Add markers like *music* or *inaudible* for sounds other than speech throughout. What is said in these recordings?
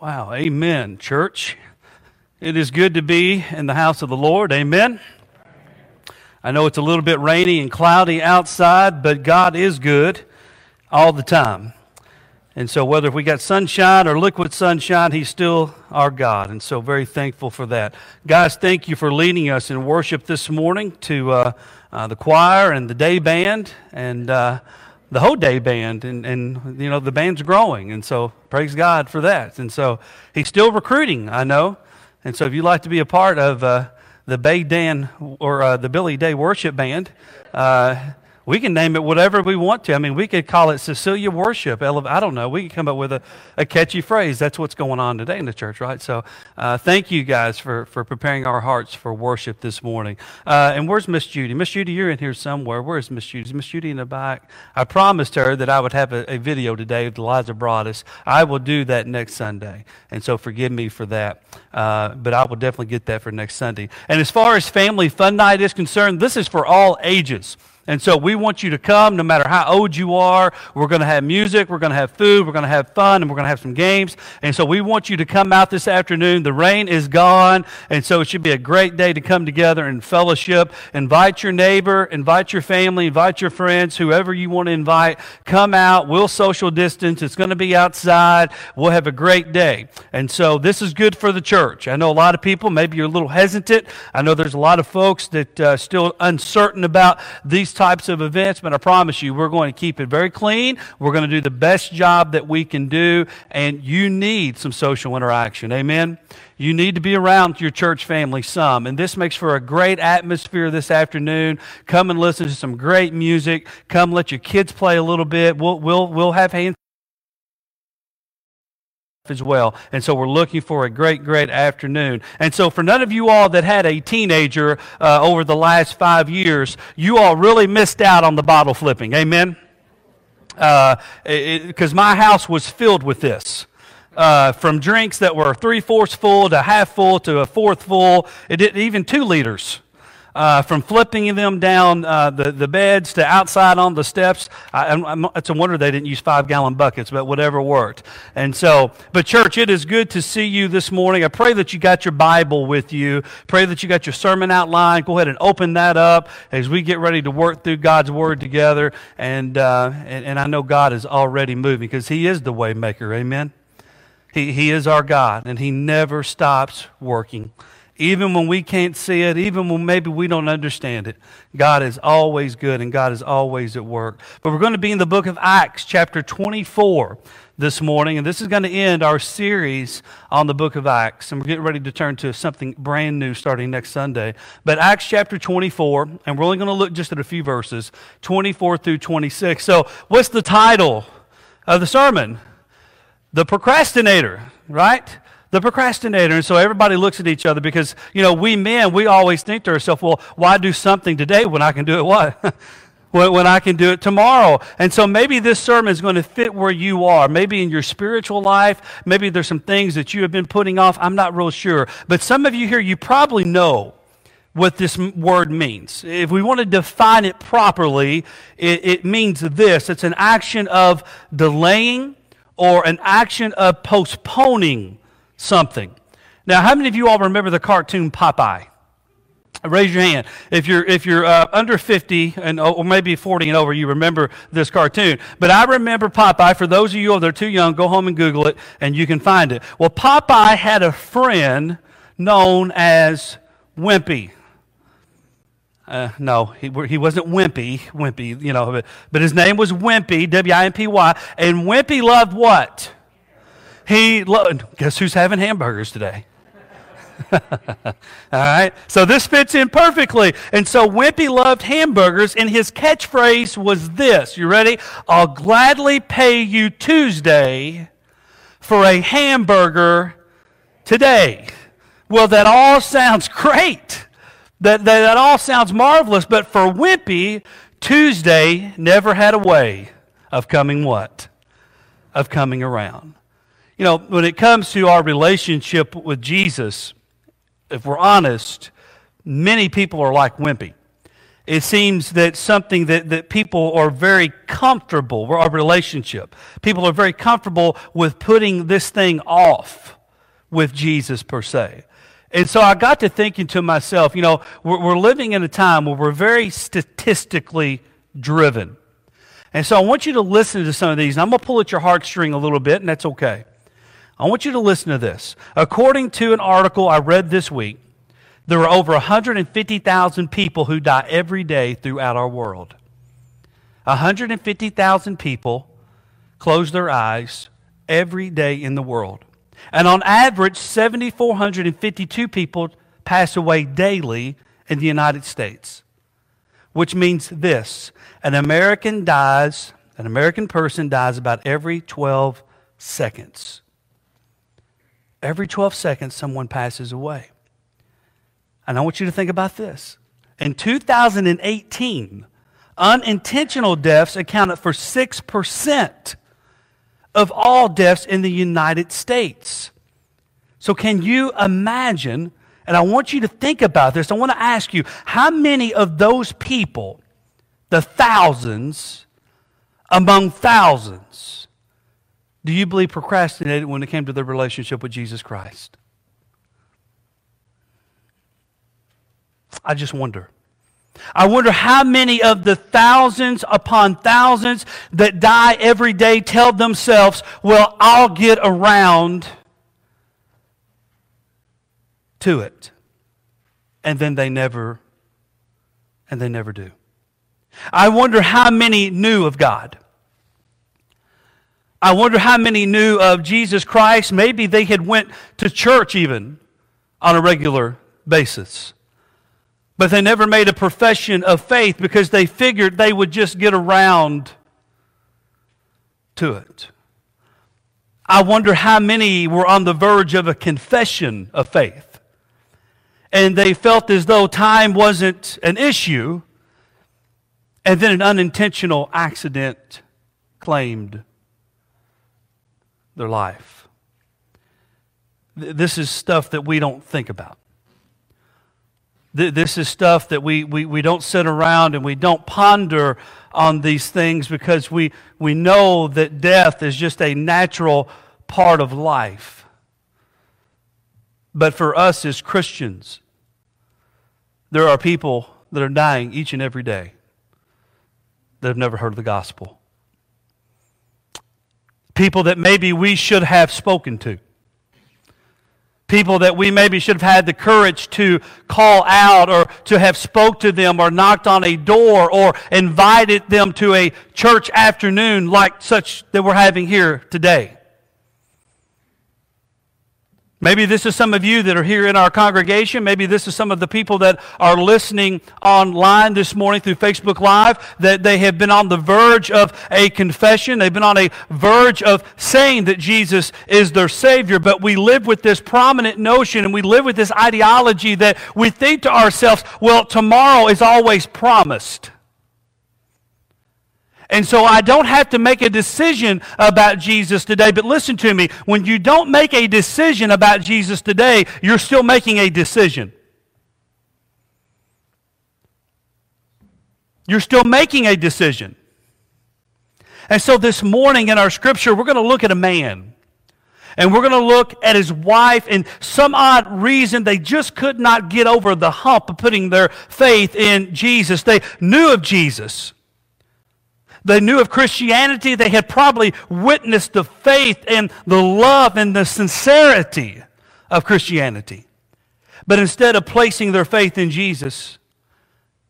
Wow, amen, church. It is good to be in the house of the Lord, amen. I know it's a little bit rainy and cloudy outside, but God is good all the time. And so, whether we got sunshine or liquid sunshine, He's still our God. And so, very thankful for that. Guys, thank you for leading us in worship this morning to uh, uh, the choir and the day band. And uh, the whole day band and, and you know the band's growing and so praise god for that. And so he's still recruiting i know. And so if you'd like to be a part of uh, the bay dan or uh, the billy day worship band uh, we can name it whatever we want to. I mean, we could call it Cecilia Worship. I don't know. We could come up with a, a catchy phrase. That's what's going on today in the church, right? So uh, thank you guys for, for preparing our hearts for worship this morning. Uh, and where's Miss Judy? Miss Judy, you're in here somewhere. Where's Miss Judy? Is Miss Judy in the back? I promised her that I would have a, a video today with Eliza Broadus. I will do that next Sunday. And so forgive me for that. Uh, but I will definitely get that for next Sunday. And as far as Family Fun Night is concerned, this is for all ages. And so we want you to come no matter how old you are. We're going to have music, we're going to have food, we're going to have fun, and we're going to have some games. And so we want you to come out this afternoon. The rain is gone, and so it should be a great day to come together and fellowship. Invite your neighbor, invite your family, invite your friends, whoever you want to invite. Come out. We'll social distance. It's going to be outside. We'll have a great day. And so this is good for the church. I know a lot of people, maybe you're a little hesitant. I know there's a lot of folks that uh, still uncertain about these types of events, but I promise you, we're going to keep it very clean. We're going to do the best job that we can do, and you need some social interaction. Amen? You need to be around your church family some, and this makes for a great atmosphere this afternoon. Come and listen to some great music. Come let your kids play a little bit. We'll, we'll, we'll have hands as well. And so we're looking for a great, great afternoon. And so for none of you all that had a teenager uh, over the last five years, you all really missed out on the bottle flipping. Amen? Because uh, my house was filled with this. Uh, from drinks that were three fourths full to half full to a fourth full, it did even two liters uh, from flipping them down uh, the, the beds to outside on the steps. I, I'm, it's a wonder they didn't use five gallon buckets, but whatever worked. And so, but church, it is good to see you this morning. I pray that you got your Bible with you. Pray that you got your sermon outline. Go ahead and open that up as we get ready to work through God's Word together. And, uh, and, and I know God is already moving because He is the way maker. Amen. He, he is our God, and He never stops working even when we can't see it, even when maybe we don't understand it. God is always good and God is always at work. But we're going to be in the book of Acts, chapter 24 this morning, and this is going to end our series on the book of Acts. And we're getting ready to turn to something brand new starting next Sunday. But Acts chapter 24, and we're only going to look just at a few verses 24 through 26. So, what's the title of the sermon? The procrastinator, right? The procrastinator. And so everybody looks at each other because, you know, we men, we always think to ourselves, well, why do something today when I can do it what? *laughs* when, I can do it tomorrow. And so maybe this sermon is going to fit where you are. Maybe in your spiritual life, maybe there's some things that you have been putting off. I'm not real sure. But some of you here, you probably know what this word means. If we want to define it properly, it, it means this it's an action of delaying or an action of postponing something. Now, how many of you all remember the cartoon Popeye? Raise your hand. If you're, if you're uh, under 50 and, or maybe 40 and over, you remember this cartoon. But I remember Popeye. For those of you that are too young, go home and Google it and you can find it. Well, Popeye had a friend known as Wimpy. Uh, no, he, he wasn't Wimpy, Wimpy, you know, but, but his name was Wimpy, W I M P Y. And Wimpy loved what? He loved, guess who's having hamburgers today? *laughs* All right. So this fits in perfectly. And so Wimpy loved hamburgers, and his catchphrase was this. You ready? I'll gladly pay you Tuesday for a hamburger today. Well, that all sounds great. That, that, that all sounds marvelous. But for Wimpy, Tuesday never had a way of coming what? Of coming around. You know, when it comes to our relationship with Jesus, if we're honest, many people are like Wimpy. it seems that something that, that people are very comfortable, with our relationship, people are very comfortable with putting this thing off with Jesus per se. And so I got to thinking to myself, you know, we're, we're living in a time where we're very statistically driven. And so I want you to listen to some of these. And I'm going to pull at your heartstring a little bit, and that's okay. I want you to listen to this. According to an article I read this week, there are over 150,000 people who die every day throughout our world. 150,000 people close their eyes every day in the world. And on average, 7,452 people pass away daily in the United States, which means this an American dies, an American person dies about every 12 seconds. Every 12 seconds, someone passes away. And I want you to think about this. In 2018, unintentional deaths accounted for 6% of all deaths in the United States. So, can you imagine? And I want you to think about this. I want to ask you how many of those people, the thousands among thousands, do you believe procrastinated when it came to their relationship with Jesus Christ? I just wonder. I wonder how many of the thousands upon thousands that die every day tell themselves, well, I'll get around to it. And then they never, and they never do. I wonder how many knew of God. I wonder how many knew of Jesus Christ. Maybe they had went to church even on a regular basis. But they never made a profession of faith because they figured they would just get around to it. I wonder how many were on the verge of a confession of faith. And they felt as though time wasn't an issue. And then an unintentional accident claimed their life. This is stuff that we don't think about. This is stuff that we, we, we don't sit around and we don't ponder on these things because we, we know that death is just a natural part of life. But for us as Christians, there are people that are dying each and every day that have never heard of the gospel. People that maybe we should have spoken to. People that we maybe should have had the courage to call out or to have spoke to them or knocked on a door or invited them to a church afternoon like such that we're having here today Maybe this is some of you that are here in our congregation. Maybe this is some of the people that are listening online this morning through Facebook Live that they have been on the verge of a confession. They've been on a verge of saying that Jesus is their Savior. But we live with this prominent notion and we live with this ideology that we think to ourselves, well, tomorrow is always promised. And so I don't have to make a decision about Jesus today. But listen to me. When you don't make a decision about Jesus today, you're still making a decision. You're still making a decision. And so this morning in our scripture, we're going to look at a man. And we're going to look at his wife, and some odd reason they just could not get over the hump of putting their faith in Jesus. They knew of Jesus they knew of Christianity, they had probably witnessed the faith and the love and the sincerity of Christianity. But instead of placing their faith in Jesus,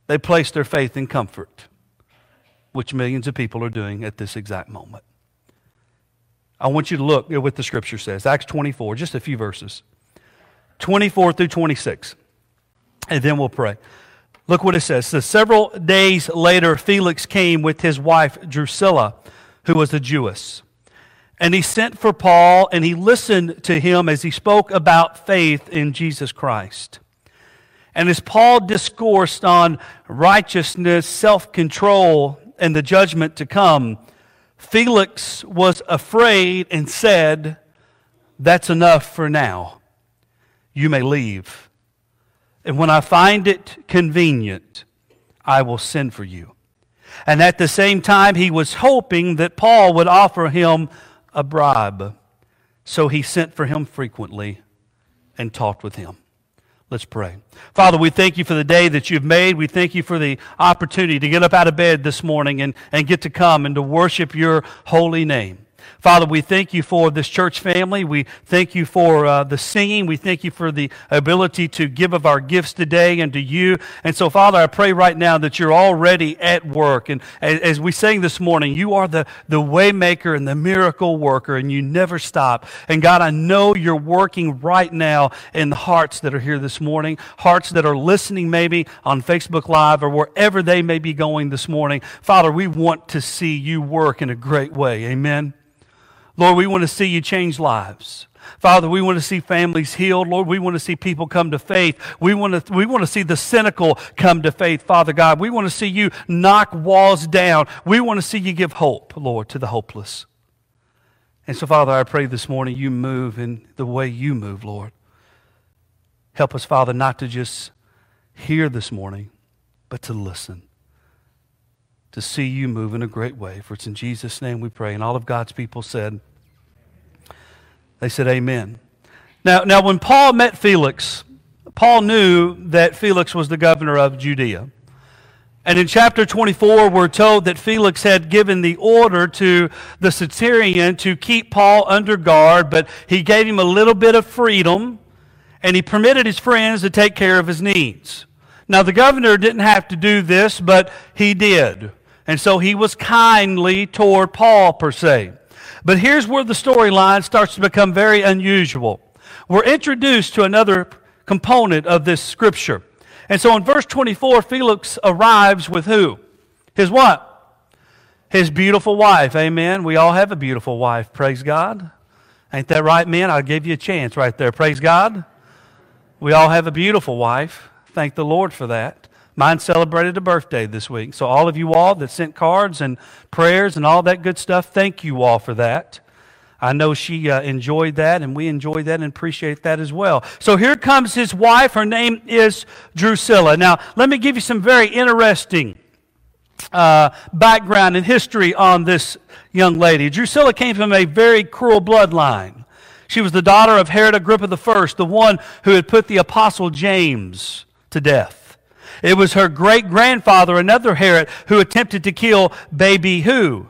they placed their faith in comfort, which millions of people are doing at this exact moment. I want you to look at what the scripture says. Acts 24, just a few verses. 24 through 26. And then we'll pray. Look what it says. So several days later, Felix came with his wife Drusilla, who was a Jewess. And he sent for Paul and he listened to him as he spoke about faith in Jesus Christ. And as Paul discoursed on righteousness, self control, and the judgment to come, Felix was afraid and said, That's enough for now. You may leave. And when I find it convenient, I will send for you. And at the same time, he was hoping that Paul would offer him a bribe. So he sent for him frequently and talked with him. Let's pray. Father, we thank you for the day that you've made. We thank you for the opportunity to get up out of bed this morning and, and get to come and to worship your holy name. Father, we thank you for this church family. We thank you for uh, the singing. We thank you for the ability to give of our gifts today and to you. And so, Father, I pray right now that you're already at work. And as, as we sang this morning, you are the, the waymaker and the miracle worker, and you never stop. And God, I know you're working right now in the hearts that are here this morning, hearts that are listening maybe on Facebook Live or wherever they may be going this morning. Father, we want to see you work in a great way. Amen. Lord, we want to see you change lives. Father, we want to see families healed. Lord, we want to see people come to faith. We want to, we want to see the cynical come to faith, Father God. We want to see you knock walls down. We want to see you give hope, Lord, to the hopeless. And so, Father, I pray this morning you move in the way you move, Lord. Help us, Father, not to just hear this morning, but to listen to see you move in a great way. For it's in Jesus' name we pray. And all of God's people said, they said, Amen. Now, now when Paul met Felix, Paul knew that Felix was the governor of Judea. And in chapter 24, we're told that Felix had given the order to the centurion to keep Paul under guard, but he gave him a little bit of freedom and he permitted his friends to take care of his needs. Now, the governor didn't have to do this, but he did. And so he was kindly toward Paul, per se. But here's where the storyline starts to become very unusual. We're introduced to another component of this scripture. And so in verse 24, Felix arrives with who? His what? His beautiful wife. Amen. We all have a beautiful wife. Praise God. Ain't that right, men? I'll give you a chance right there. Praise God. We all have a beautiful wife. Thank the Lord for that. Mine celebrated a birthday this week. So, all of you all that sent cards and prayers and all that good stuff, thank you all for that. I know she uh, enjoyed that, and we enjoyed that and appreciate that as well. So here comes his wife. Her name is Drusilla. Now, let me give you some very interesting uh, background and history on this young lady. Drusilla came from a very cruel bloodline. She was the daughter of Herod Agrippa I, the one who had put the apostle James to death. It was her great grandfather, another Herod, who attempted to kill baby who?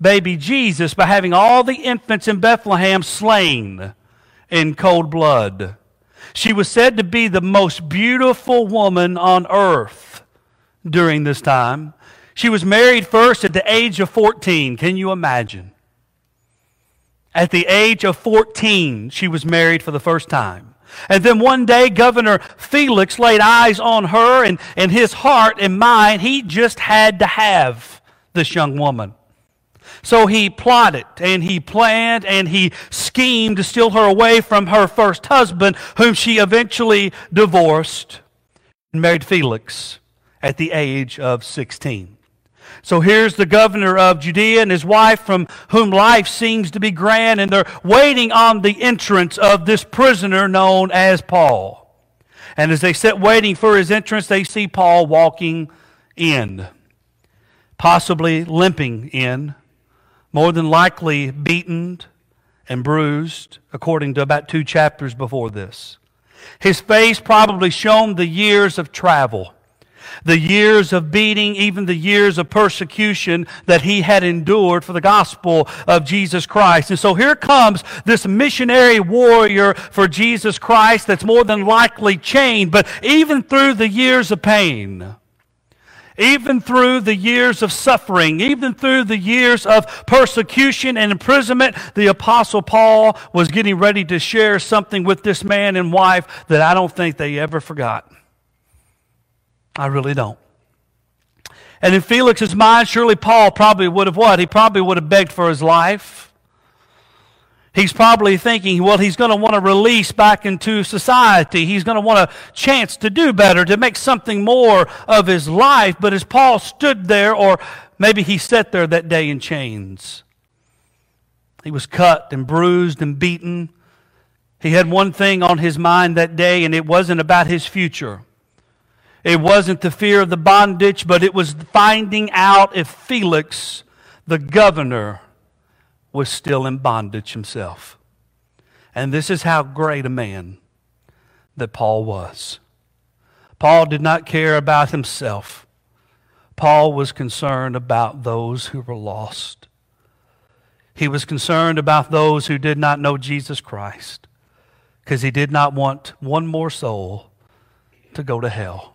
Baby Jesus by having all the infants in Bethlehem slain in cold blood. She was said to be the most beautiful woman on earth during this time. She was married first at the age of 14. Can you imagine? At the age of 14, she was married for the first time. And then one day, Governor Felix laid eyes on her, and in his heart and mind, he just had to have this young woman. So he plotted and he planned and he schemed to steal her away from her first husband, whom she eventually divorced and married Felix at the age of 16. So here's the governor of Judea and his wife, from whom life seems to be grand, and they're waiting on the entrance of this prisoner known as Paul. And as they sit waiting for his entrance, they see Paul walking in, possibly limping in, more than likely beaten and bruised, according to about two chapters before this. His face probably shown the years of travel the years of beating, even the years of persecution that he had endured for the gospel of Jesus Christ. And so here comes this missionary warrior for Jesus Christ that's more than likely chained, but even through the years of pain, even through the years of suffering, even through the years of persecution and imprisonment, the Apostle Paul was getting ready to share something with this man and wife that I don't think they ever forgot. I really don't. And in Felix's mind, surely Paul probably would have what? He probably would have begged for his life. He's probably thinking, well, he's going to want to release back into society. He's going to want a chance to do better, to make something more of his life. But as Paul stood there, or maybe he sat there that day in chains, he was cut and bruised and beaten. He had one thing on his mind that day, and it wasn't about his future. It wasn't the fear of the bondage, but it was finding out if Felix, the governor, was still in bondage himself. And this is how great a man that Paul was. Paul did not care about himself. Paul was concerned about those who were lost. He was concerned about those who did not know Jesus Christ because he did not want one more soul to go to hell.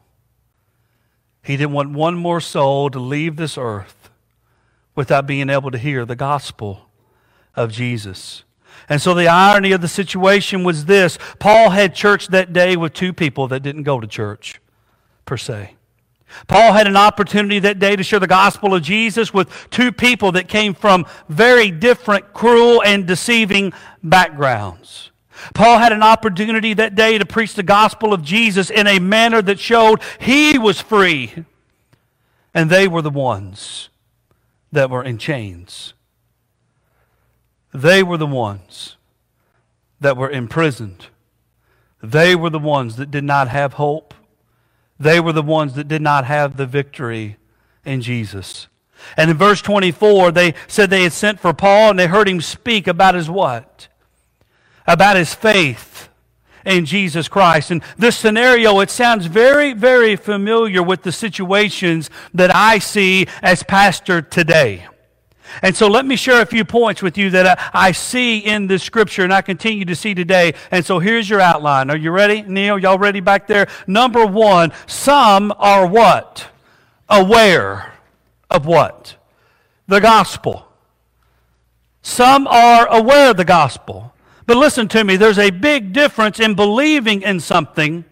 He didn't want one more soul to leave this earth without being able to hear the gospel of Jesus. And so the irony of the situation was this Paul had church that day with two people that didn't go to church, per se. Paul had an opportunity that day to share the gospel of Jesus with two people that came from very different, cruel, and deceiving backgrounds. Paul had an opportunity that day to preach the gospel of Jesus in a manner that showed he was free, and they were the ones that were in chains. They were the ones that were imprisoned. They were the ones that did not have hope. They were the ones that did not have the victory in Jesus. And in verse 24, they said they had sent for Paul and they heard him speak about his what? About his faith in Jesus Christ. And this scenario, it sounds very, very familiar with the situations that I see as pastor today. And so let me share a few points with you that I, I, see in this scripture and I continue to see today. And so here's your outline. Are you ready? Neil, y'all ready back there? Number one, some are what? Aware of what? The gospel. Some are aware of the gospel. But listen to me, there's a big difference in believing in something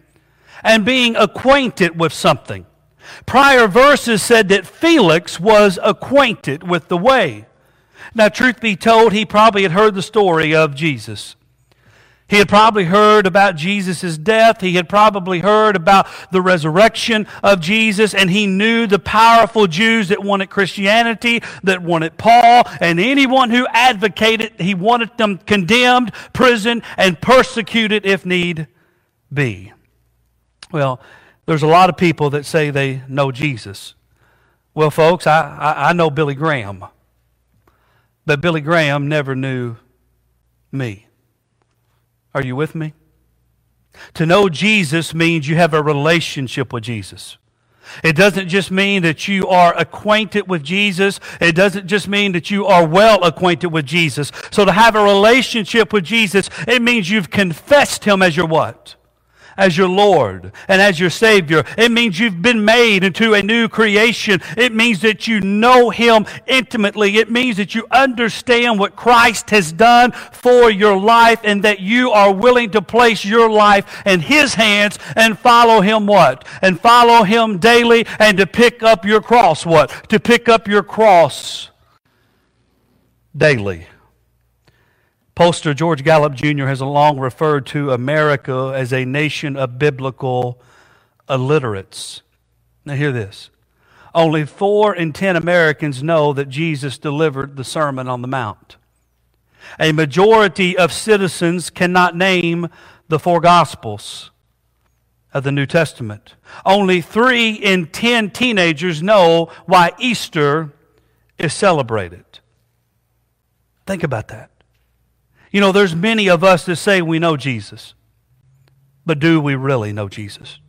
and being acquainted with something. Prior verses said that Felix was acquainted with the way. Now, truth be told, he probably had heard the story of Jesus. He had probably heard about Jesus' death. He had probably heard about the resurrection of Jesus, and he knew the powerful Jews that wanted Christianity, that wanted Paul, and anyone who advocated, he wanted them condemned, prisoned, and persecuted if need be. Well, there's a lot of people that say they know Jesus. Well, folks, I, I, I know Billy Graham, but Billy Graham never knew me. Are you with me? To know Jesus means you have a relationship with Jesus. It doesn't just mean that you are acquainted with Jesus. It doesn't just mean that you are well acquainted with Jesus. So to have a relationship with Jesus, it means you've confessed Him as your what? As your Lord and as your Savior. It means you've been made into a new creation. It means that you know Him intimately. It means that you understand what Christ has done for your life and that you are willing to place your life in His hands and follow Him what? And follow Him daily and to pick up your cross what? To pick up your cross daily. Pollster George Gallup Jr. has long referred to America as a nation of biblical illiterates. Now, hear this. Only four in ten Americans know that Jesus delivered the Sermon on the Mount. A majority of citizens cannot name the four Gospels of the New Testament. Only three in ten teenagers know why Easter is celebrated. Think about that. You know, there's many of us that say we know Jesus, but do we really know Jesus?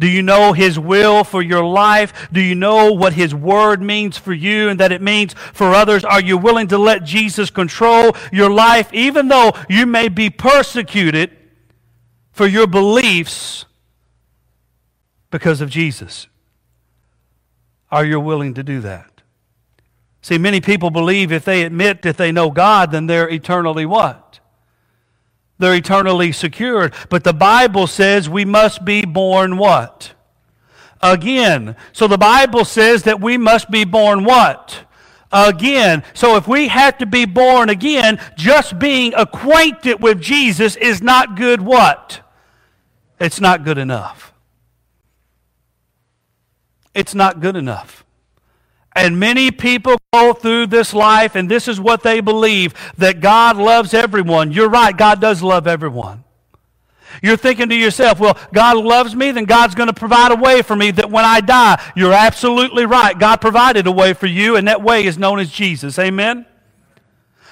Do you know His will for your life? Do you know what His word means for you and that it means for others? Are you willing to let Jesus control your life, even though you may be persecuted for your beliefs because of Jesus? Are you willing to do that? See, many people believe if they admit that they know God, then they're eternally what? They're eternally secured. But the Bible says we must be born what? Again. So the Bible says that we must be born what? Again. So if we have to be born again, just being acquainted with Jesus is not good what? It's not good enough. It's not good enough. And many people go through this life, and this is what they believe that God loves everyone. You're right, God does love everyone. You're thinking to yourself, well, God loves me, then God's going to provide a way for me that when I die, you're absolutely right. God provided a way for you, and that way is known as Jesus. Amen?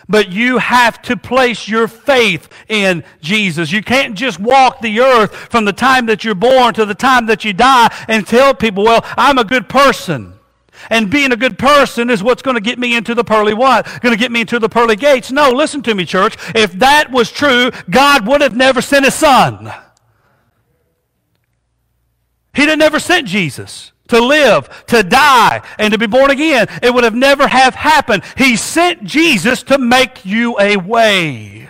But you have to place your faith in Jesus. You can't just walk the earth from the time that you're born to the time that you die and tell people, well, I'm a good person. And being a good person is what's going to get me into the pearly what? Going to get me into the pearly gates. No, listen to me, church. If that was true, God would have never sent his son. He'd have never sent Jesus to live, to die, and to be born again. It would have never have happened. He sent Jesus to make you a way.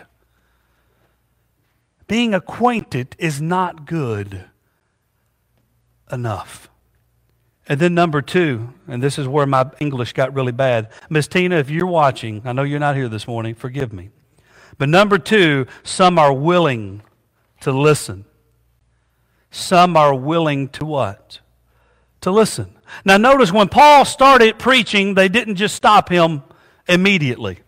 Being acquainted is not good enough. And then number two, and this is where my English got really bad. Miss Tina, if you're watching, I know you're not here this morning, forgive me. But number two, some are willing to listen. Some are willing to what? To listen. Now notice when Paul started preaching, they didn't just stop him immediately.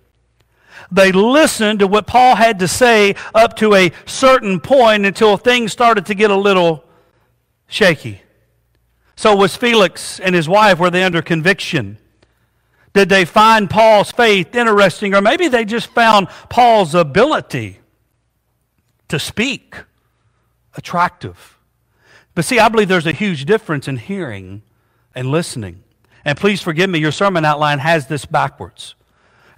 They listened to what Paul had to say up to a certain point until things started to get a little shaky. So was Felix and his wife, were they under conviction? Did they find Paul's faith interesting, or maybe they just found Paul's ability to speak attractive? But see, I believe there's a huge difference in hearing and listening. And please forgive me, your sermon outline has this backwards.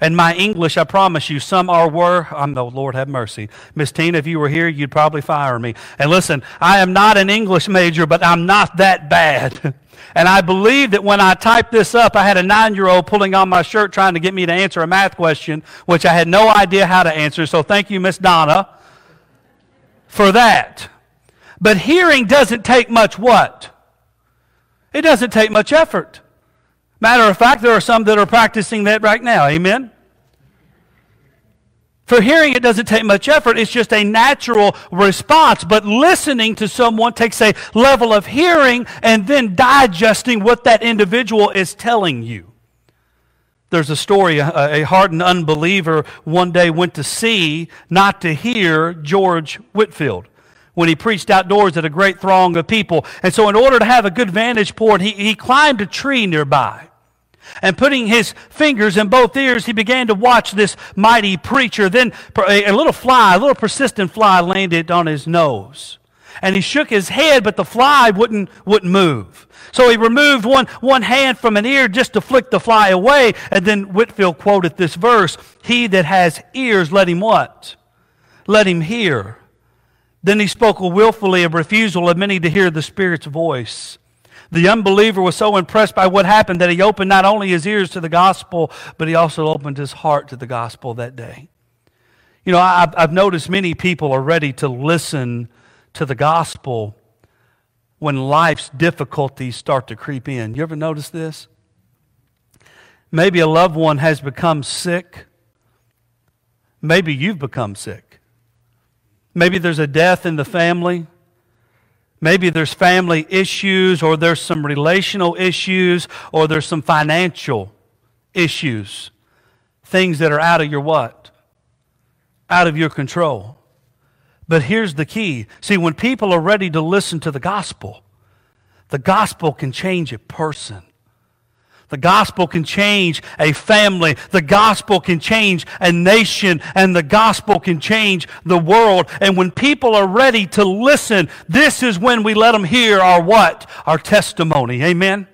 And my English, I promise you, some are were. I'm the Lord have mercy. Miss Tina, if you were here, you'd probably fire me. And listen, I am not an English major, but I'm not that bad. *laughs* and I believe that when I typed this up, I had a nine year old pulling on my shirt trying to get me to answer a math question, which I had no idea how to answer. So thank you, Miss Donna, for that. But hearing doesn't take much what? It doesn't take much effort. Matter of fact, there are some that are practicing that right now. Amen? For hearing, it doesn't take much effort. It's just a natural response. But listening to someone takes a level of hearing and then digesting what that individual is telling you. There's a story a, a hardened unbeliever one day went to see, not to hear, George Whitefield when he preached outdoors at a great throng of people. And so, in order to have a good vantage point, he, he climbed a tree nearby. And putting his fingers in both ears, he began to watch this mighty preacher. Then a little fly, a little persistent fly, landed on his nose. And he shook his head, but the fly wouldn't, wouldn't move. So he removed one, one hand from an ear just to flick the fly away. And then Whitefield quoted this verse He that has ears, let him what? Let him hear. Then he spoke willfully of refusal of many to hear the Spirit's voice. The unbeliever was so impressed by what happened that he opened not only his ears to the gospel, but he also opened his heart to the gospel that day. You know, I've, I've noticed many people are ready to listen to the gospel when life's difficulties start to creep in. You ever notice this? Maybe a loved one has become sick. Maybe you've become sick. Maybe there's a death in the family. Maybe there's family issues, or there's some relational issues, or there's some financial issues. Things that are out of your what? Out of your control. But here's the key. See, when people are ready to listen to the gospel, the gospel can change a person. The gospel can change a family. The gospel can change a nation. And the gospel can change the world. And when people are ready to listen, this is when we let them hear our what? Our testimony. Amen?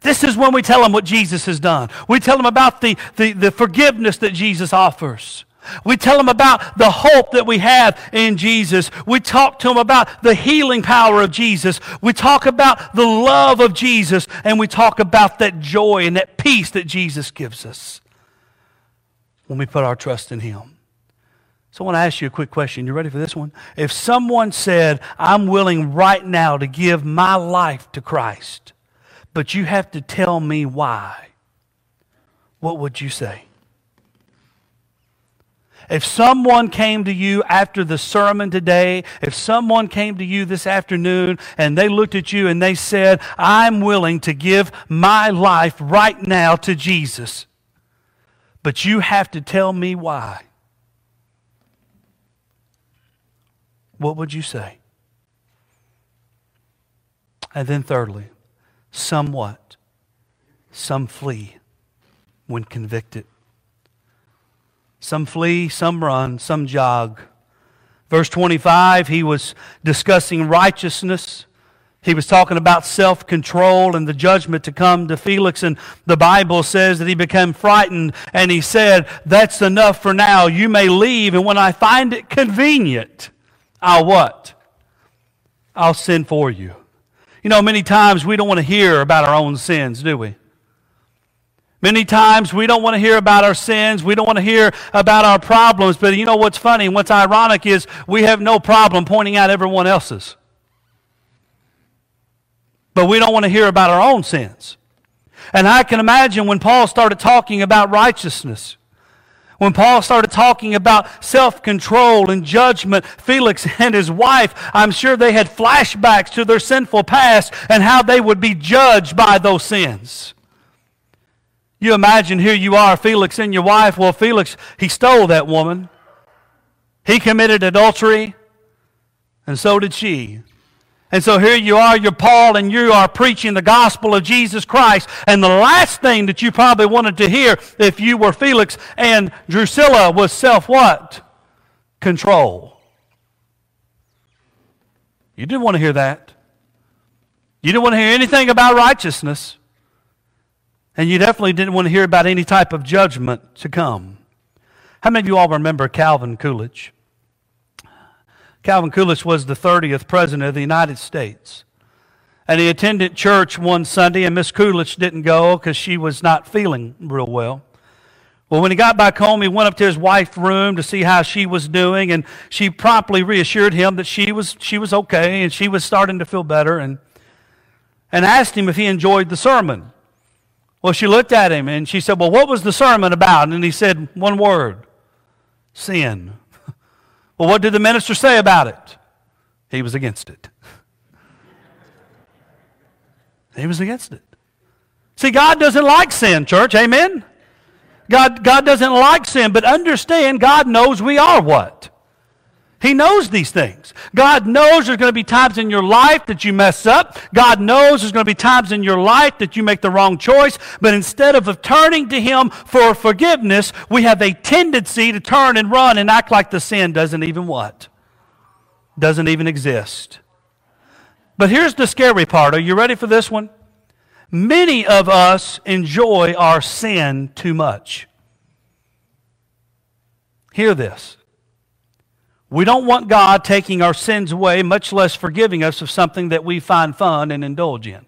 This is when we tell them what Jesus has done. We tell them about the, the, the forgiveness that Jesus offers. We tell them about the hope that we have in Jesus. We talk to them about the healing power of Jesus. We talk about the love of Jesus. And we talk about that joy and that peace that Jesus gives us when we put our trust in Him. So I want to ask you a quick question. You ready for this one? If someone said, I'm willing right now to give my life to Christ, but you have to tell me why, what would you say? If someone came to you after the sermon today, if someone came to you this afternoon and they looked at you and they said, I'm willing to give my life right now to Jesus, but you have to tell me why. what would you say? And then, thirdly, somewhat, some flee when convicted. Some flee, some run, some jog. Verse 25, he was discussing righteousness. He was talking about self control and the judgment to come to Felix. And the Bible says that he became frightened and he said, That's enough for now. You may leave. And when I find it convenient, I'll what? I'll send for you. You know, many times we don't want to hear about our own sins, do we? Many times we don't want to hear about our sins. We don't want to hear about our problems. But you know what's funny and what's ironic is we have no problem pointing out everyone else's. But we don't want to hear about our own sins. And I can imagine when Paul started talking about righteousness, when Paul started talking about self control and judgment, Felix *laughs* and his wife, I'm sure they had flashbacks to their sinful past and how they would be judged by those sins. You imagine here you are, Felix and your wife. Well, Felix, he stole that woman. He committed adultery, and so did she. And so here you are, you're Paul, and you are preaching the gospel of Jesus Christ. And the last thing that you probably wanted to hear if you were Felix and Drusilla was self what? Control. You didn't want to hear that. You didn't want to hear anything about righteousness. And you definitely didn't want to hear about any type of judgment to come. How many of you all remember Calvin Coolidge? Calvin Coolidge was the 30th president of the United States. And he attended church one Sunday, and Miss Coolidge didn't go because she was not feeling real well. Well, when he got back home, he went up to his wife's room to see how she was doing, and she promptly reassured him that she was, she was okay and she was starting to feel better and, and asked him if he enjoyed the sermon. Well, she looked at him and she said, Well, what was the sermon about? And he said, One word sin. *laughs* well, what did the minister say about it? He was against it. *laughs* he was against it. See, God doesn't like sin, church. Amen? God, God doesn't like sin, but understand God knows we are what? He knows these things. God knows there's going to be times in your life that you mess up. God knows there's going to be times in your life that you make the wrong choice. But instead of turning to Him for forgiveness, we have a tendency to turn and run and act like the sin doesn't even what? Doesn't even exist. But here's the scary part. Are you ready for this one? Many of us enjoy our sin too much. Hear this. We don't want God taking our sins away, much less forgiving us of something that we find fun and indulge in.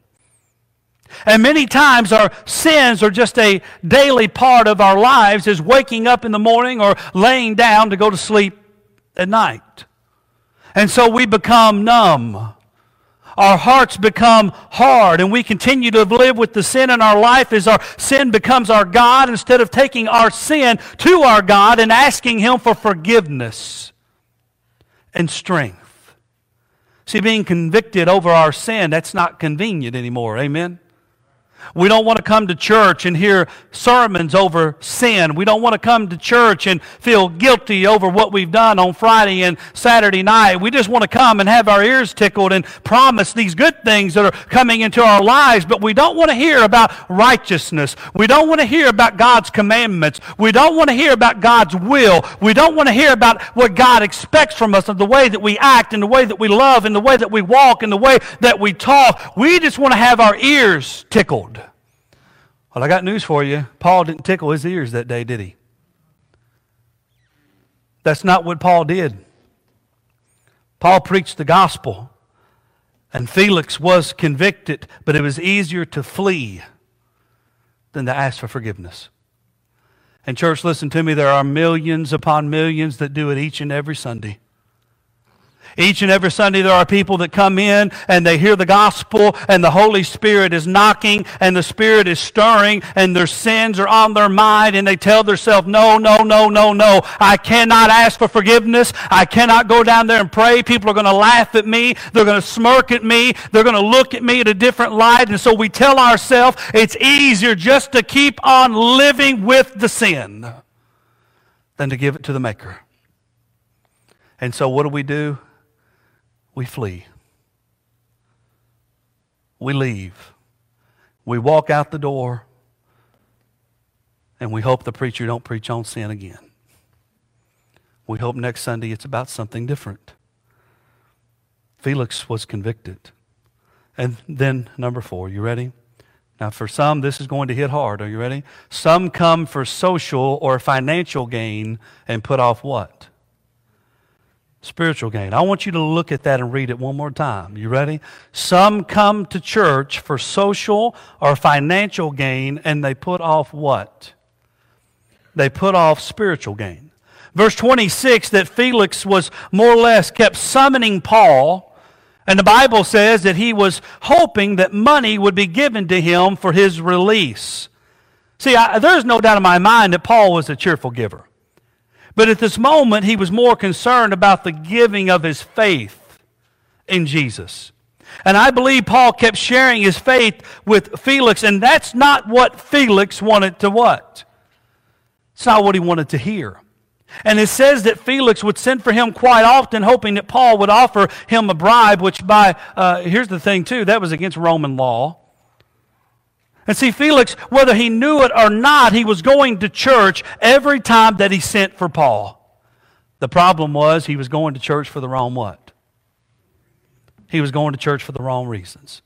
And many times our sins are just a daily part of our lives as waking up in the morning or laying down to go to sleep at night. And so we become numb. Our hearts become hard and we continue to live with the sin in our life as our sin becomes our God instead of taking our sin to our God and asking Him for forgiveness and strength. See, being convicted over our sin, that's not convenient anymore. Amen? We don't want to come to church and hear sermons over sin. We don't want to come to church and feel guilty over what we've done on Friday and Saturday night. We just want to come and have our ears tickled and promise these good things that are coming into our lives, but we don't want to hear about righteousness. We don't want to hear about God's commandments. We don't want to hear about God's will. We don't want to hear about what God expects from us and the way that we act and the way that we love and the way that we walk and the way that we talk. We just want to have our ears tickled. Well, I got news for you. Paul didn't tickle his ears that day, did he? That's not what Paul did. Paul preached the gospel, and Felix was convicted, but it was easier to flee than to ask for forgiveness. And, church, listen to me. There are millions upon millions that do it each and every Sunday. Each and every Sunday, there are people that come in and they hear the gospel, and the Holy Spirit is knocking, and the Spirit is stirring, and their sins are on their mind, and they tell themselves, No, no, no, no, no. I cannot ask for forgiveness. I cannot go down there and pray. People are going to laugh at me. They're going to smirk at me. They're going to look at me in a different light. And so we tell ourselves it's easier just to keep on living with the sin than to give it to the Maker. And so what do we do? We flee. We leave. We walk out the door and we hope the preacher don't preach on sin again. We hope next Sunday it's about something different. Felix was convicted. And then, number four, you ready? Now, for some, this is going to hit hard. Are you ready? Some come for social or financial gain and put off what? Spiritual gain. I want you to look at that and read it one more time. You ready? Some come to church for social or financial gain and they put off what? They put off spiritual gain. Verse 26 that Felix was more or less kept summoning Paul and the Bible says that he was hoping that money would be given to him for his release. See, I, there's no doubt in my mind that Paul was a cheerful giver. But at this moment, he was more concerned about the giving of his faith in Jesus. And I believe Paul kept sharing his faith with Felix, and that's not what Felix wanted to what? It's not what he wanted to hear. And it says that Felix would send for him quite often, hoping that Paul would offer him a bribe, which by, uh, here's the thing too, that was against Roman law. And see, Felix, whether he knew it or not, he was going to church every time that he sent for Paul. The problem was he was going to church for the wrong what? He was going to church for the wrong reasons.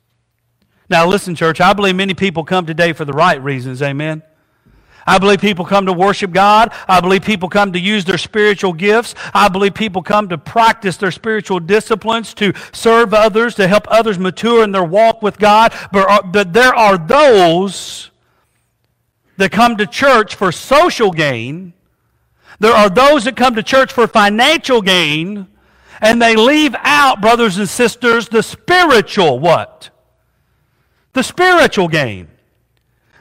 Now, listen, church, I believe many people come today for the right reasons, amen? I believe people come to worship God. I believe people come to use their spiritual gifts. I believe people come to practice their spiritual disciplines, to serve others, to help others mature in their walk with God. But, there are those that come to church for social gain. There are those that come to church for financial gain. And they leave out, brothers and sisters, the spiritual what? The spiritual gain.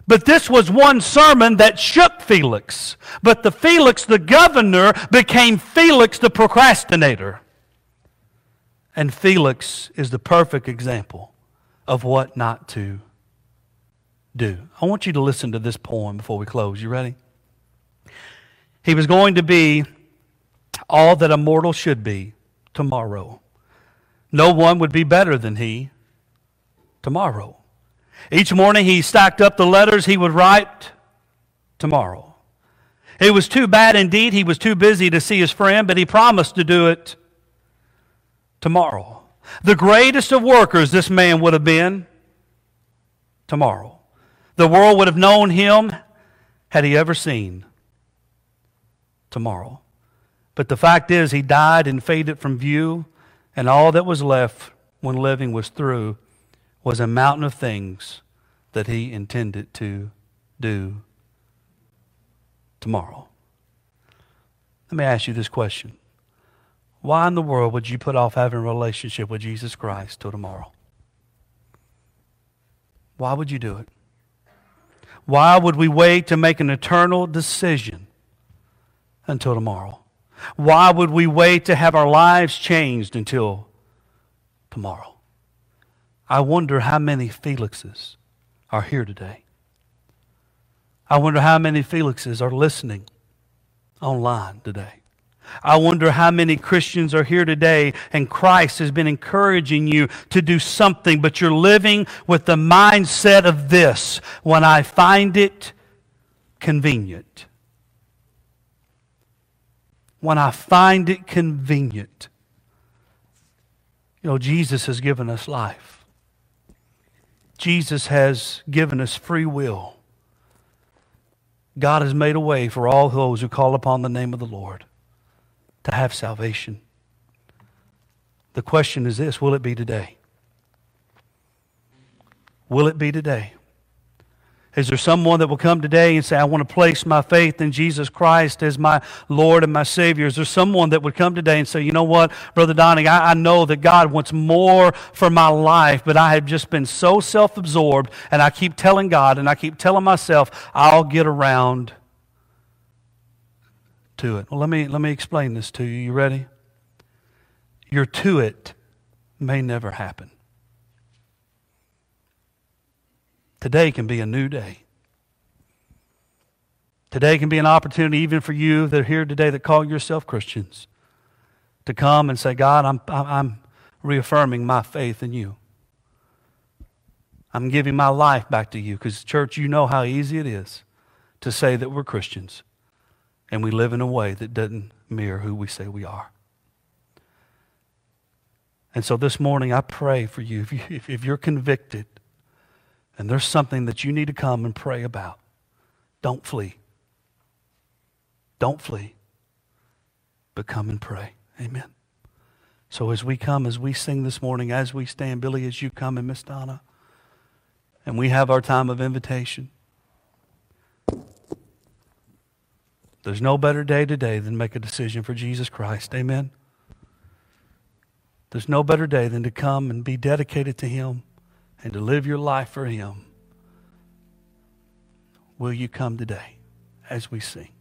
But this was one sermon that shook Felix. But the Felix, the governor, became Felix, the procrastinator. And Felix is the perfect example of what not to do. I want you to listen to this poem before we close. You ready? He was going to be all that a mortal should be tomorrow. No one would be better than he tomorrow. Each morning he stacked up the letters he would write tomorrow. It was too bad indeed. He was too busy to see his friend, but he promised to do it tomorrow. The greatest of workers this man would have been tomorrow. The world would have known him had he ever seen tomorrow. But the fact is, he died and faded from view, and all that was left when living was through was a mountain of things that he intended to do tomorrow. Let me ask you this question. Why in the world would you put off having a relationship with Jesus Christ till tomorrow? Why would you do it? Why would we wait to make an eternal decision until tomorrow? Why would we wait to have our lives changed until tomorrow? I wonder how many Felixes are here today. I wonder how many Felixes are listening online today. I wonder how many Christians are here today and Christ has been encouraging you to do something, but you're living with the mindset of this when I find it convenient. When I find it convenient. You know, Jesus has given us life. Jesus has given us free will. God has made a way for all those who call upon the name of the Lord to have salvation. The question is this will it be today? Will it be today? Is there someone that will come today and say, I want to place my faith in Jesus Christ as my Lord and my Savior? Is there someone that would come today and say, you know what, Brother Donnie, I, I know that God wants more for my life, but I have just been so self absorbed, and I keep telling God and I keep telling myself, I'll get around to it. Well, let me, let me explain this to you. You ready? Your to it may never happen. Today can be a new day. Today can be an opportunity, even for you that are here today that call yourself Christians, to come and say, God, I'm, I'm reaffirming my faith in you. I'm giving my life back to you because, church, you know how easy it is to say that we're Christians and we live in a way that doesn't mirror who we say we are. And so this morning, I pray for you if, you, if you're convicted and there's something that you need to come and pray about, don't flee. Don't flee, but come and pray. Amen. So as we come, as we sing this morning, as we stand, Billy, as you come and Miss Donna, and we have our time of invitation. There's no better day today than make a decision for Jesus Christ. Amen. There's no better day than to come and be dedicated to Him and to live your life for Him. Will you come today as we sing?